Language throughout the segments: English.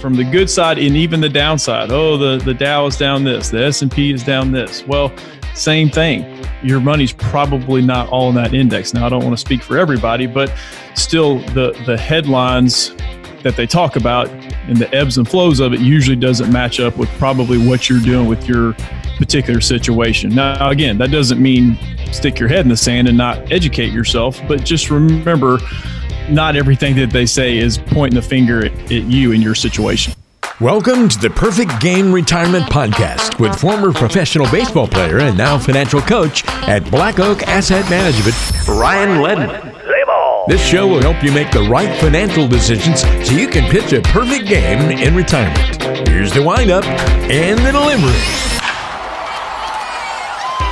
from the good side and even the downside. Oh, the, the Dow is down this, the S&P is down this. Well, same thing. Your money's probably not all in that index. Now, I don't want to speak for everybody, but still the, the headlines that they talk about and the ebbs and flows of it usually doesn't match up with probably what you're doing with your particular situation. Now, again, that doesn't mean stick your head in the sand and not educate yourself, but just remember not everything that they say is pointing the finger at, you in your situation. Welcome to the Perfect Game Retirement Podcast with former professional baseball player and now financial coach at Black Oak Asset Management, Ryan Ledman. This show will help you make the right financial decisions so you can pitch a perfect game in retirement. Here's the windup and the delivery.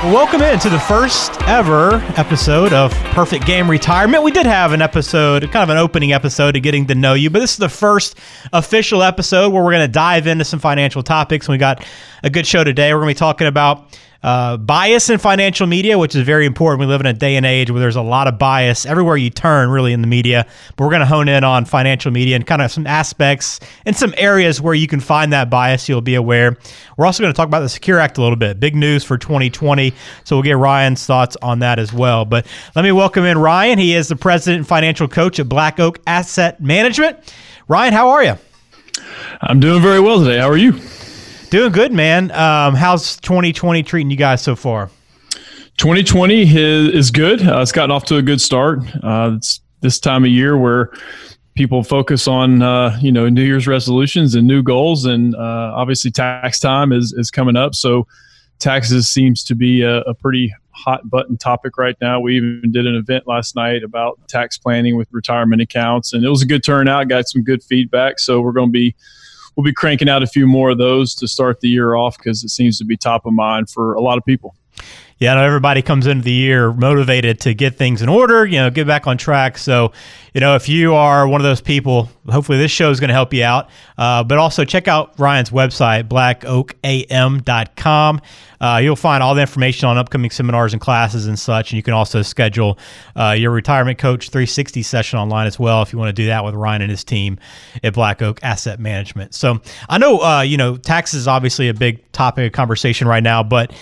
Welcome into the first ever episode of Perfect Game Retirement. We did have an episode, kind of an opening episode of getting to know you, but this is the first official episode where we're going to dive into some financial topics. We got a good show today. We're going to be talking about uh, bias in financial media, which is very important. We live in a day and age where there's a lot of bias everywhere you turn, really, in the media. But we're going to hone in on financial media and kind of some aspects and some areas where you can find that bias. You'll be aware. We're also going to talk about the Secure Act a little bit. Big news for 2020. So we'll get Ryan's thoughts on that as well. But let me welcome in Ryan. He is the president and financial coach at Black Oak Asset Management. Ryan, how are you? I'm doing very well today. How are you? Doing good, man. Um, how's 2020 treating you guys so far? 2020 is, good. Uh, it's gotten off to a good start. Uh, it's this time of year where people focus on uh, you know New Year's resolutions and new goals, and uh, obviously tax time is is coming up. So taxes seems to be a, a, pretty hot button topic right now. We even did an event last night about tax planning with retirement accounts, and it was a good turnout. Got some good feedback. So we're going to be we'll be cranking out a few more of those to start the year off because it seems to be top of mind for a lot of people. Yeah, I know everybody comes into the year motivated to get things in order, you know, get back on track. So, you know, if you are one of those people, hopefully this show is going to help you out. Uh, but also check out Ryan's website, blackoakam.com. Uh, you'll find all the information on upcoming seminars and classes and such. And you can also schedule uh, your retirement coach 360 session online as well if you want to do that with Ryan and his team at Black Oak Asset Management. So I know, uh, you know, taxes is obviously a big topic of conversation right now, but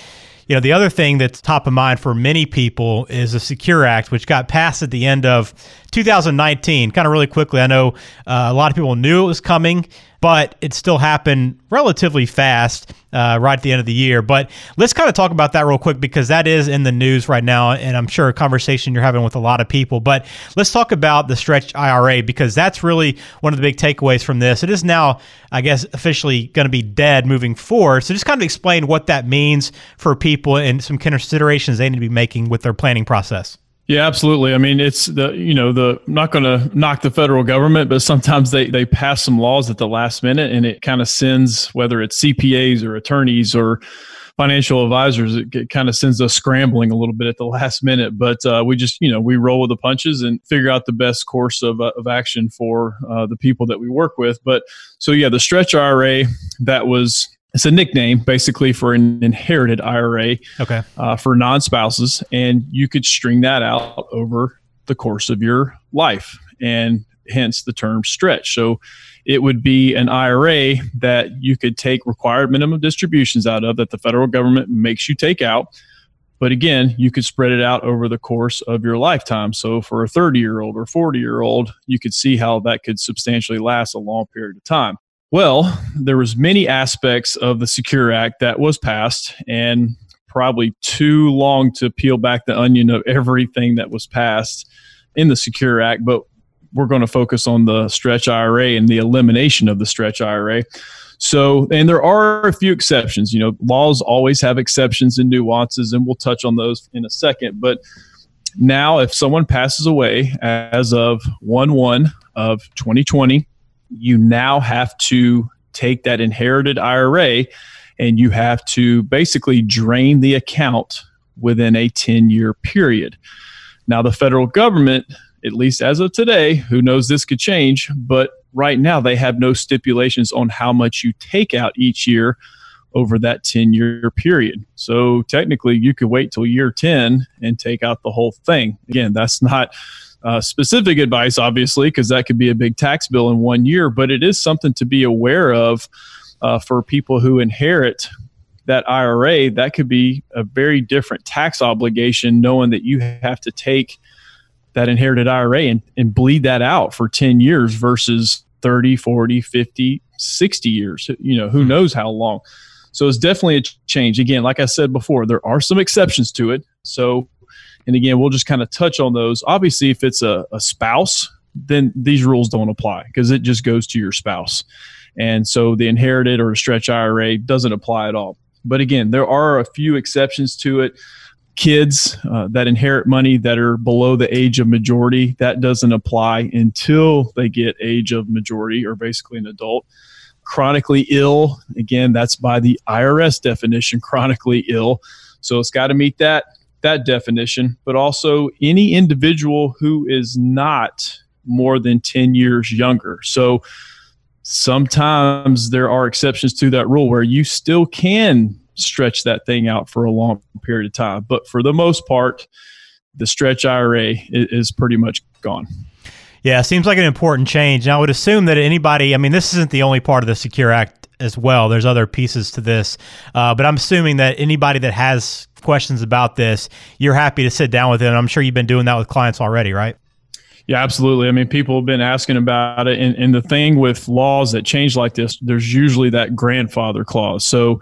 you know, the other thing that's top of mind for many people is the Secure Act, which got passed at the end of 2019, kind of really quickly. I know uh, a lot of people knew it was coming, but it still happened relatively fast uh, right at the end of the year. But let's kind of talk about that real quick because that is in the news right now, and I'm sure a conversation you're having with a lot of people. But let's talk about the stretch IRA because that's really one of the big takeaways from this. It is now, I guess, officially going to be dead moving forward. So just kind of explain what that means for people and some considerations they need to be making with their planning process. Yeah, absolutely. I mean, it's the you know the I'm not going to knock the federal government, but sometimes they they pass some laws at the last minute, and it kind of sends whether it's CPAs or attorneys or financial advisors, it, it kind of sends us scrambling a little bit at the last minute. But uh, we just you know we roll with the punches and figure out the best course of uh, of action for uh, the people that we work with. But so yeah, the stretch IRA that was it's a nickname basically for an inherited IRA okay. Uh, for non spouses. And you could string that out over the course of your life, and hence the term stretch. So it would be an IRA that you could take required minimum distributions out of that the federal government makes you take out. But again, you could spread it out over the course of your lifetime. So for a 30 year old or 40 year old, you could see how that could substantially last a long period of time. Well, there was many aspects of the Secure Act that was passed and probably too long to peel back the onion of everything that was passed in the Secure Act, but we're going to focus on the stretch IRA and the elimination of the stretch IRA. So, and there are a few exceptions. You know, laws always have exceptions and nuances, and we'll touch on those in a second. But now, if someone passes away as of 1 1 of 2020, you now have to take that inherited IRA and you have to basically drain the account within a 10 year period. Now, the federal government, at least as of today, who knows this could change, but right now they have no stipulations on how much you take out each year over that 10 year period. So technically, you could wait till year 10 and take out the whole thing. Again, that's not uh, specific advice, obviously, because that could be a big tax bill in one year, but it is something to be aware of uh, for people who inherit that IRA. That could be a very different tax obligation, knowing that you have to take that inherited IRA and, and bleed that out for 10 years versus 30, 40, 50, 60 years. You know, who hmm. knows how long. So it's definitely a change. Again, like I said before, there are some exceptions to it. So, and again, we'll just kind of touch on those. Obviously, if it's a, a spouse, then these rules don't apply because it just goes to your spouse. And so the inherited or stretch IRA doesn't apply at all. But again, there are a few exceptions to it. Kids uh, that inherit money that are below the age of majority, that doesn't apply until they get age of majority or basically an adult chronically ill. Again, that's by the IRS definition, chronically ill. So it's got to meet that that definition, but also any individual who is not more than 10 years younger. So sometimes there are exceptions to that rule where you still can stretch that thing out for a long period of time. But for the most part, the stretch IRA is, pretty much gone. Yeah, seems like an important change. Now, I would assume that anybody, I mean, this isn't the only part of the Secure Act as well. There's other pieces to this. Uh, but I'm assuming that anybody that has questions about this, you're happy to sit down with them. I'm sure you've been doing that with clients already, right? Yeah, absolutely. I mean, people have been asking about it. And, and the thing with laws that change like this, there's usually that grandfather clause. So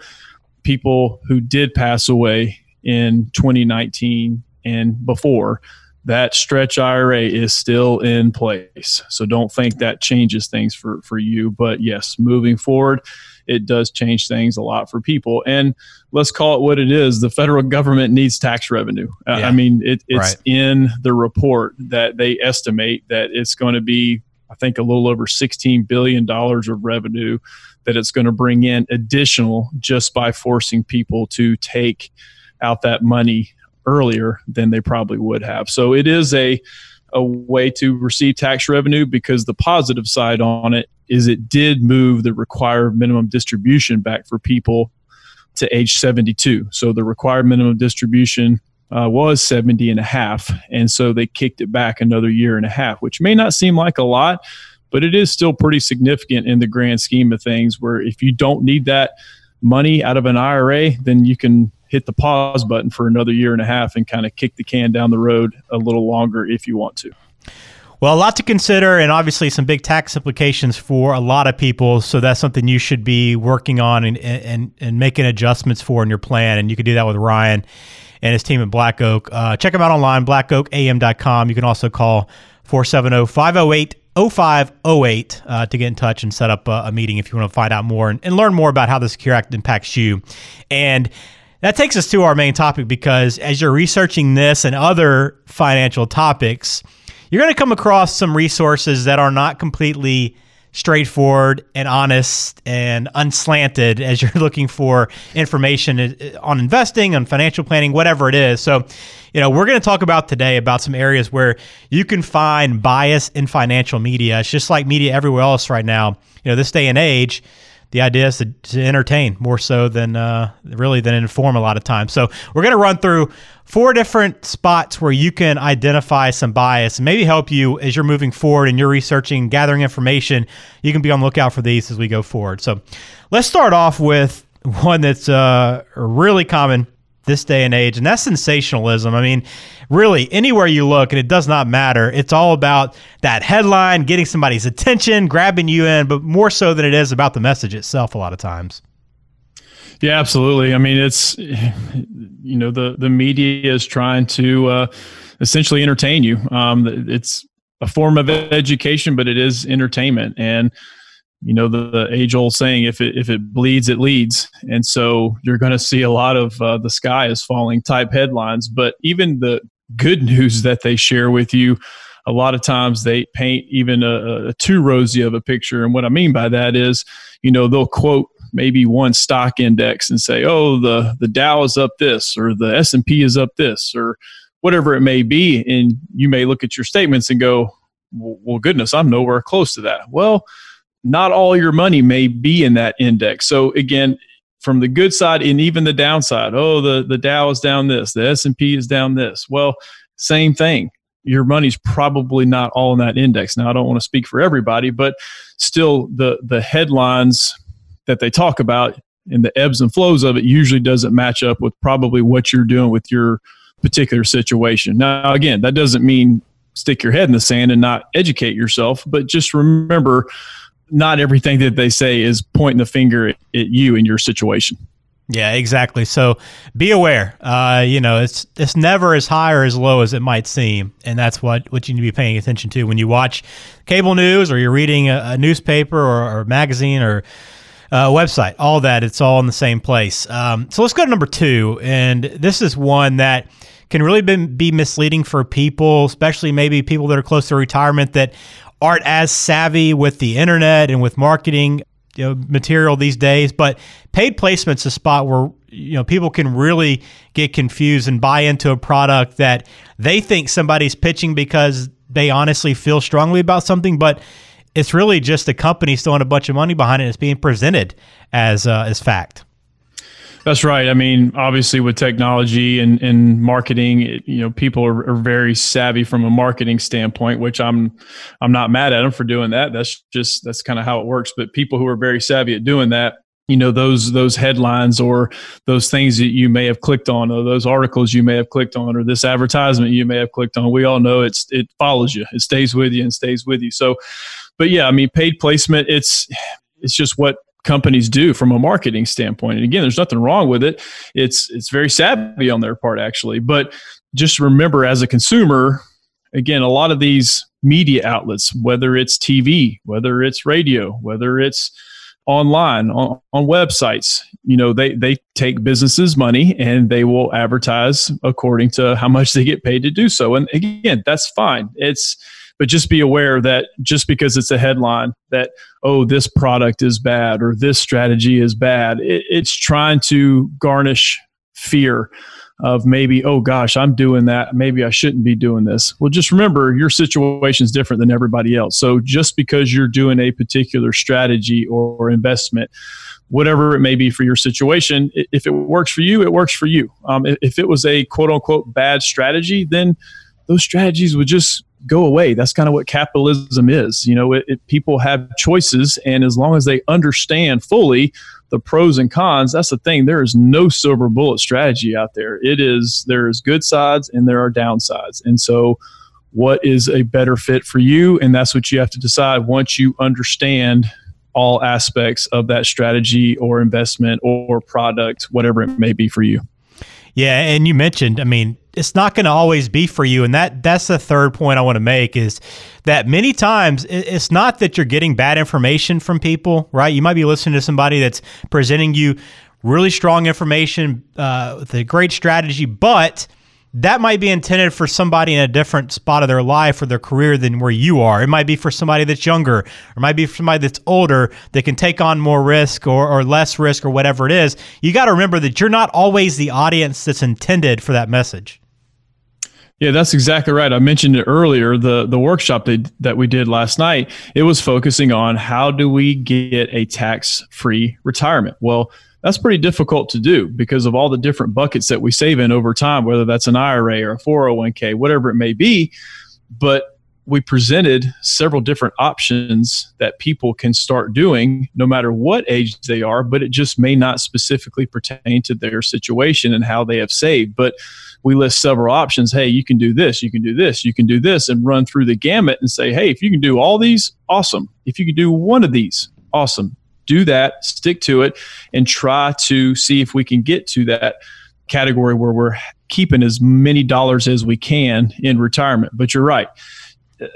people who did pass away in 2019 and before, that stretch IRA is still in place. So don't think that changes things for, for you. But yes, moving forward, it does change things a lot for people. And let's call it what it is the federal government needs tax revenue. Uh, yeah. I mean, it, it's right. in the report that they estimate that it's going to be, I think, a little over $16 billion of revenue that it's going to bring in additional just by forcing people to take out that money earlier than they probably would have. So it is a a way to receive tax revenue because the positive side on it is it did move the required minimum distribution back for people to age 72. So the required minimum distribution uh, was 70 and a half. And so they kicked it back another year and a half, which may not seem like a lot, but it is still pretty significant in the grand scheme of things where if you don't need that money out of an IRA, then you can hit the pause button for another year and a half and kind of kick the can down the road a little longer if you want to. Well, a lot to consider, and obviously some big tax implications for a lot of people. So that's something you should be working on and and, and making adjustments for in your plan. And you can do that with Ryan and his team at Black Oak. Uh, check them out online, blackoakam.com. You can also call 470 508 0508 uh, to get in touch and set up a, a, meeting if you want to find out more and, and learn more about how the Secure Act impacts you. And that takes us to our main topic because as you're researching this and other financial topics, you're going to come across some resources that are not completely straightforward and honest and unslanted as you're looking for information uh, on investing, on financial planning, whatever it is. So, you know, we're going to talk about today about some areas where you can find bias in financial media. It's just like media everywhere else right now. You know, this day and age, the idea is to, to entertain more so than uh, really than inform a lot of times. So we're going to run through four different spots where you can identify some bias and maybe help you as you're moving forward and you're researching, gathering information. You can be on the lookout for these as we go forward. So let's start off with one that's uh, really common this day and age, and that's sensationalism. I mean, really, anywhere you look, and it does not matter, it's all about that headline, getting somebody's attention, grabbing you in, but more so than it is about the message itself, a lot of times. Yeah, absolutely. I mean, it's you know the the media is trying to uh, essentially entertain you. Um, it's a form of education, but it is entertainment, and you know the, the age old saying if it if it bleeds it leads. And so you're going to see a lot of uh, the sky is falling type headlines. But even the good news that they share with you a lot of times they paint even a, a too rosy of a picture. And what i mean by that is you know they'll quote maybe one stock index and say oh the the dow is up this or the s&p is up this or whatever it may be. And you may look at your statements and go well goodness i'm nowhere close to that. Well not all your money may be in that index. So again, from the good side and even the downside, oh, the, the Dow is down this, the S&P is down this. Well, same thing. your money's probably not all in that index. Now, I don't want to speak for everybody, but still, the the headlines that they talk about and the ebbs and flows of it usually doesn't match up with probably what you're doing with your particular situation. Now, again, that doesn't mean stick your head in the sand and not educate yourself, but just remember not everything that they say is pointing the finger at, you in your situation. Yeah, exactly. So be aware. Uh, you know, it's it's never as high or as low as it might seem, and that's what what you need to be paying attention to when you watch cable news or you're reading a, a newspaper or, or magazine or uh, website. All that it's all in the same place. Um, so let's go to number two, and this is one that can really be, be misleading for people, especially maybe people that are close to retirement that aren't as savvy with the internet and with marketing you know, material these days. But paid placement's a spot where you know people can really get confused and buy into a product that they think somebody's pitching because they honestly feel strongly about something, but it's really just the company throwing a bunch of money behind it. And it's being presented as uh, as fact. That's right. I mean, obviously, with technology and, and marketing, it, you know, people are, are, very savvy from a marketing standpoint, which I'm I'm not mad at them for doing that. That's just that's kind of how it works. But people who are very savvy at doing that, you know, those those headlines or those things that you may have clicked on, or those articles you may have clicked on, or this advertisement you may have clicked on, we all know it's it follows you, it stays with you and stays with you. So, but yeah, I mean, paid placement, it's it's just what companies do from a marketing standpoint. And again, there's nothing wrong with it. It's it's very savvy on their part actually. But just remember as a consumer, again, a lot of these media outlets, whether it's TV, whether it's radio, whether it's online on, on websites you know they they take businesses money and they will advertise according to how much they get paid to do so and again that's fine it's but just be aware that just because it's a headline that oh this product is bad or this strategy is bad it, it's trying to garnish fear of maybe oh gosh i'm doing that. Maybe i shouldn't be doing this. Well just remember your situation is different than everybody else. So just because you're doing a particular strategy or investment whatever it may be for your situation if it works for you it works for you. Um, if it was a quote unquote bad strategy then those strategies would just go away. That's kind of what capitalism is. You know, it, it, people have choices, and as long as they understand fully the pros and cons, that's the thing. There is no silver bullet strategy out there. It is there is good sides and there are downsides, and so what is a better fit for you, and that's what you have to decide once you understand all aspects of that strategy or investment or product, whatever it may be for you. Yeah, and you mentioned, I mean, it's not going to always be for you, and that that's the third point I want to make is that many times it's not that you're getting bad information from people, right? You might be listening to somebody that's presenting you really strong information uh, with a great strategy, but that might be intended for somebody in a different spot of their life or their career than where you are. It might be for somebody that's younger, or it might be for somebody that's older that can take on more risk or, or less risk or whatever it is. You got to remember that you're not always the audience that's intended for that message. Yeah, that's exactly right. I mentioned it earlier. The the workshop that, that we did last night, it was focusing on how do we get a tax free retirement. Well, that's pretty difficult to do because of all the different buckets that we save in over time, whether that's an IRA or a 401k, whatever it may be. But we presented several different options that people can start doing no matter what age they are, but it just may not specifically pertain to their situation and how they have saved. But we list several options. Hey, you can do this, you can do this, you can do this, and run through the gamut and say, hey, if you can do all these, awesome. If you can do one of these, awesome do that, stick to it, and try to see if we can get to that category where we're keeping as many dollars as we can in retirement. But you're right.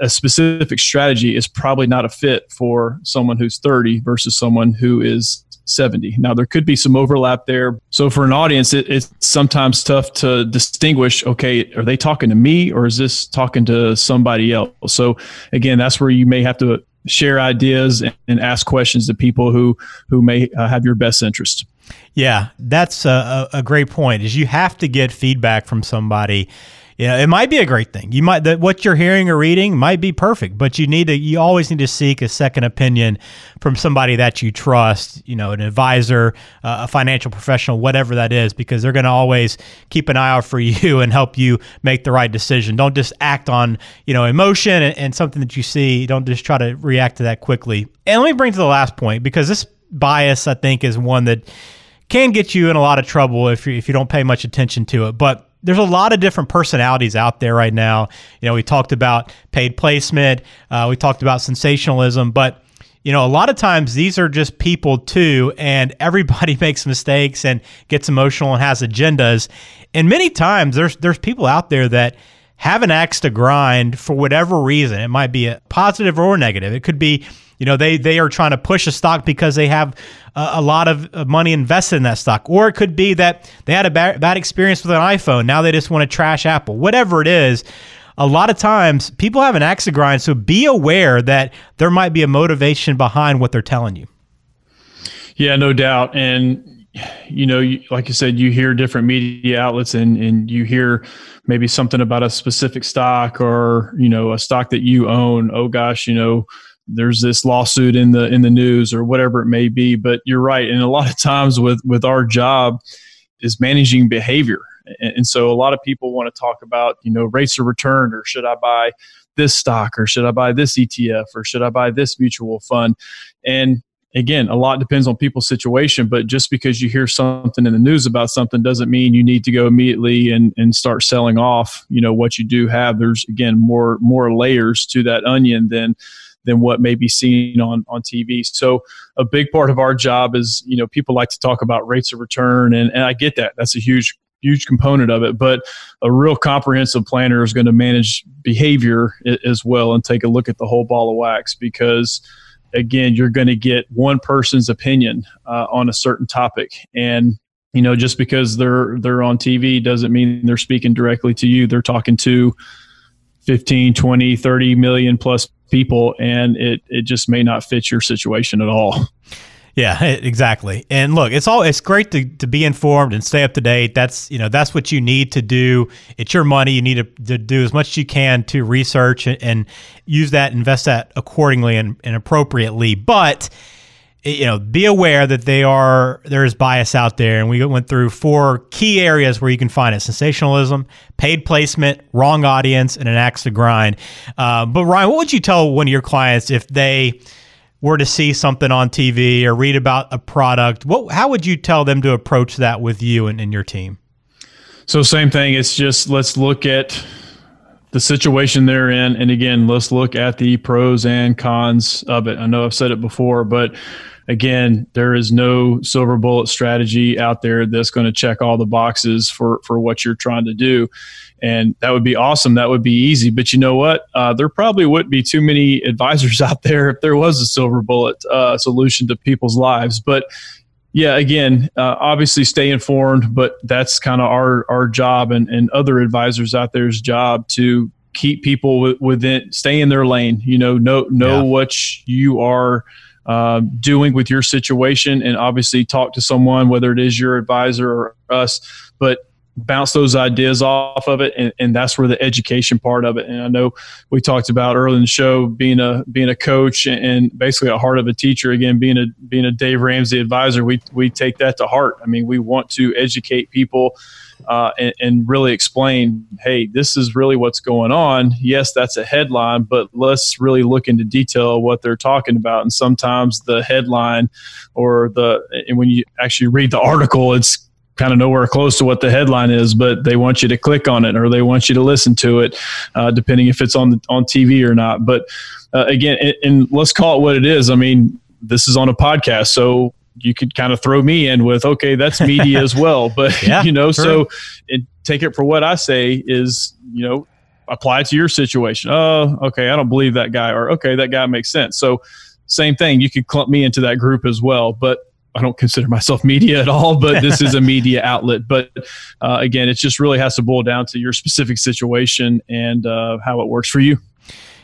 A specific strategy is probably not a fit for someone who's 30 versus someone who is 70. Now, there could be some overlap there. So, for an audience, it, it's sometimes tough to distinguish okay, are they talking to me or is this talking to somebody else? So, again, that's where you may have to share ideas and, and ask questions to people who who may uh, have your best interest. Yeah, that's a, a great point. Is you have to get feedback from somebody you know, it might be a great thing. You might that what you're hearing or reading might be perfect, but you need to you always need to seek a second opinion from somebody that you trust. You know, an advisor, uh, a financial professional, whatever that is, because they're going to always keep an eye out for you and help you make the right decision. Don't just act on you know emotion and, and something that you see. Don't just try to react to that quickly. And let me bring to the last point because this bias, I think, is one that can get you in a lot of trouble if you, if you don't pay much attention to it. But there's a lot of different personalities out there right now. You know, we talked about paid placement, uh, we talked about sensationalism, but you know, a lot of times these are just people too, and everybody makes mistakes and gets emotional and has agendas. And many times there's there's people out there that have an axe to grind for whatever reason. It might be a positive or negative. It could be you know, they they are trying to push a stock because they have a, a lot of uh, money invested in that stock, or it could be that they had a bad, bad experience with an iPhone. Now they just want to trash Apple. Whatever it is, a lot of times people have an axe to grind. So be aware that there might be a motivation behind what they're telling you. Yeah, no doubt. And you know, like you said, you hear different media outlets and, and you hear maybe something about a specific stock or, you know, a stock that you own. Oh gosh, you know, there's this lawsuit in the in the news or whatever it may be but you're right. And a lot of times with with our job is managing behavior. And, and so a lot of people want to talk about you know rates of return or should i buy this stock or should i buy this etf or should i buy this mutual fund? And again a lot depends on people's situation but just because you hear something in the news about something doesn't mean you need to go immediately and, and start selling off you know what you do have. There's again more more layers to that onion than than what may be seen on on TV. So a big part of our job is you know people like to talk about rates of return, and, and I get that that's a huge huge component of it. But a real comprehensive planner is going to manage behavior as well and take a look at the whole ball of wax because again you're going to get one person's opinion uh, on a certain topic and you know just because they're they're on tv doesn't mean they're speaking directly to you they're talking to 15 20 30 million plus people and it it just may not fit your situation at all. Yeah exactly. And look it's all it's great to, to be informed and stay up to date. That's you know that's what you need to do. It's your money. You need to, to do as much as you can to research and, and use that invest that accordingly and, and appropriately. But you know, be aware that they are there is bias out there, and we went through four key areas where you can find it: sensationalism, paid placement, wrong audience, and an axe to grind. Uh, but Ryan, what would you tell one of your clients if they were to see something on TV or read about a product? What how would you tell them to approach that with you and, and your team? So same thing. It's just let's look at the situation they're in. And again, let's look at the pros and cons of it. I know I've said it before, but again, there is no silver bullet strategy out there that's going to check all the boxes for, for what you're trying to do. And that would be awesome. That would be easy. But you know what? Uh, there probably wouldn't be too many advisors out there if there was a silver bullet uh, solution to people's lives. But yeah, again, uh, obviously stay informed, but that's kind of our our job and, and other advisors out there's job to keep people within, stay in their lane. You know, know know yeah. what you are uh, doing with your situation, and obviously talk to someone, whether it is your advisor or us. But bounce those ideas off of it. And, and that's where the education part of it. And i know we talked about early in the show being a being a coach and basically a heart of a teacher. Again being a being a dave ramsey advisor we we take that to heart. I mean we want to educate people uh, and, and really explain hey this is really what's going on yes that's a headline but let's really look into detail what they're talking about and sometimes the headline or the and when you actually read the article it's kind of nowhere close to what the headline is, but they want you to click on it or they want you to listen to it, uh, depending if it's on the, on TV or not. But uh, again, and, and let's call it what it is. I mean, this is on a podcast, so you could kind of throw me in with, okay, that's media as well. But yeah, you know, so it, take it for what I say is, you know, apply it to your situation. Oh, okay, I don't believe that guy, or okay, that guy makes sense. So same thing, you could clump me into that group as well. But I don't consider myself media at all, but this is a media outlet. But uh, again, it just really has to boil down to your specific situation and uh, how it works for you.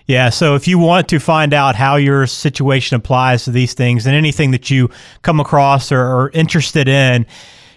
Yeah. So if you want to find out how your situation applies to these things and anything that you come across or are interested in,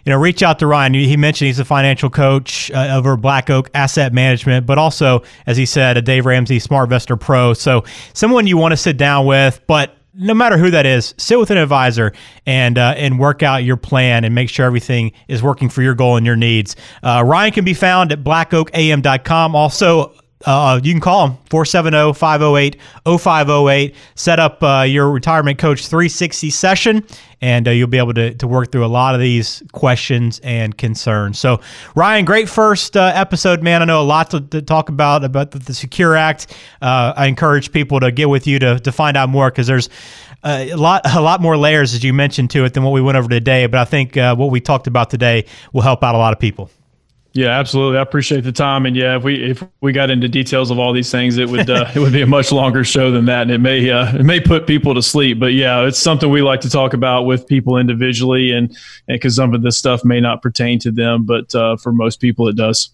you know, reach out to Ryan. He mentioned he's a financial coach uh, over Black Oak Asset Management, but also, as he said, a Dave Ramsey Smart Investor Pro. So someone you want to sit down with, but no matter who that is, sit with an advisor and uh, and work out your plan and make sure everything is working for your goal and your needs. Uh, Ryan can be found at blackoakam.com. Also, uh, you can call them 470 508 0508. Set up uh, your retirement coach 360 session, and uh, you'll be able to, to work through a lot of these questions and concerns. So, Ryan, great first uh, episode, man. I know a lot to, to talk about about the, the Secure Act. Uh, I encourage people to get with you to, to find out more because there's a lot a lot more layers, as you mentioned, to it than what we went over today. But I think uh, what we talked about today will help out a lot of people. Yeah, absolutely. I appreciate the time, and yeah, if we if we got into details of all these things, it would uh, it would be a much longer show than that, and it may uh, it may put people to sleep. But yeah, it's something we like to talk about with people individually, and and because some of this stuff may not pertain to them, but uh, for most people, it does.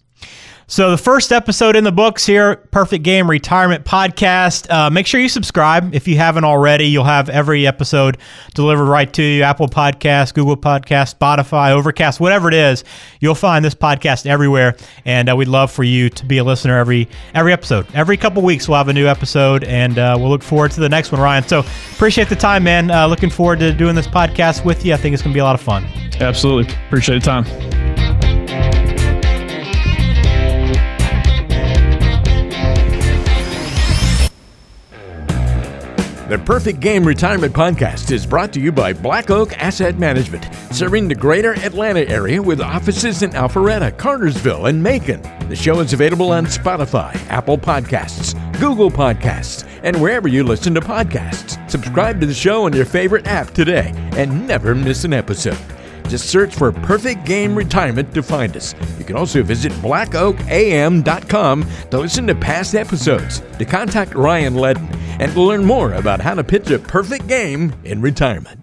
So, the first episode in the books here, Perfect Game Retirement Podcast. Uh, make sure you subscribe if you haven't already. You'll have every episode delivered right to you Apple Podcast, Google Podcast, Spotify, Overcast, whatever it is. You'll find this podcast everywhere. And uh, we'd love for you to be a listener every every episode. Every couple weeks, we'll have a new episode, and uh, we'll look forward to the next one, Ryan. So, appreciate the time, man. Uh, looking forward to doing this podcast with you. I think it's going to be a lot of fun. Absolutely. Appreciate the time. The Perfect Game Retirement Podcast is brought to you by Black Oak Asset Management, serving the greater Atlanta area with offices in Alpharetta, Cartersville, and Macon. The show is available on Spotify, Apple Podcasts, Google Podcasts, and wherever you listen to podcasts. Subscribe to the show on your favorite app today and never miss an episode. Just search for Perfect Game Retirement to find us. You can also visit blackoakam.com to listen to past episodes, to contact Ryan Ledman, and to learn more about how to pitch a perfect game in retirement.